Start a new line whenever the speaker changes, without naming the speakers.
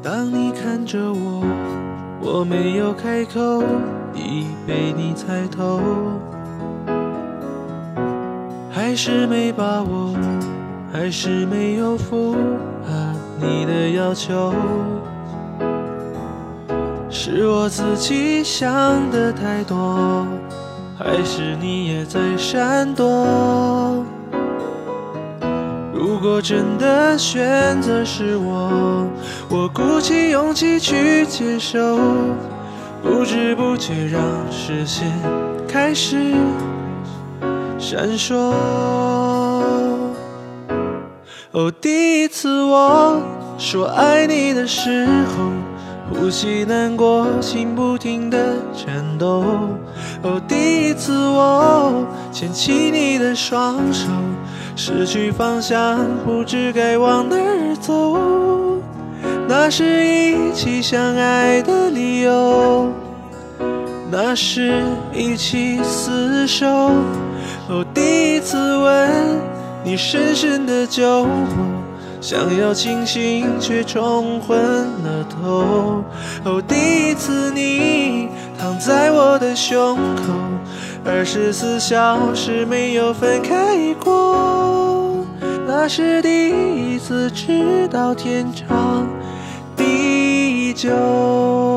当你看着我，我没有开口，已被你猜透，还是没把握，还是没有符合你的要求，是我自己想的太多，还是你也在闪躲？如果真的选择是我，我鼓起勇气去接受，不知不觉让视线开始闪烁。哦，第一次我说爱你的时候，呼吸难过，心不停的颤抖。哦，第一次我牵起你的双手。失去方向，不知该往哪儿走。那是一起相爱的理由，那是一起厮守。哦，第一次吻你深深的酒窝，想要清醒却冲昏了头。哦，第一次你躺在我的胸口。二十四小时没有分开过，那是第一次知道天长地久。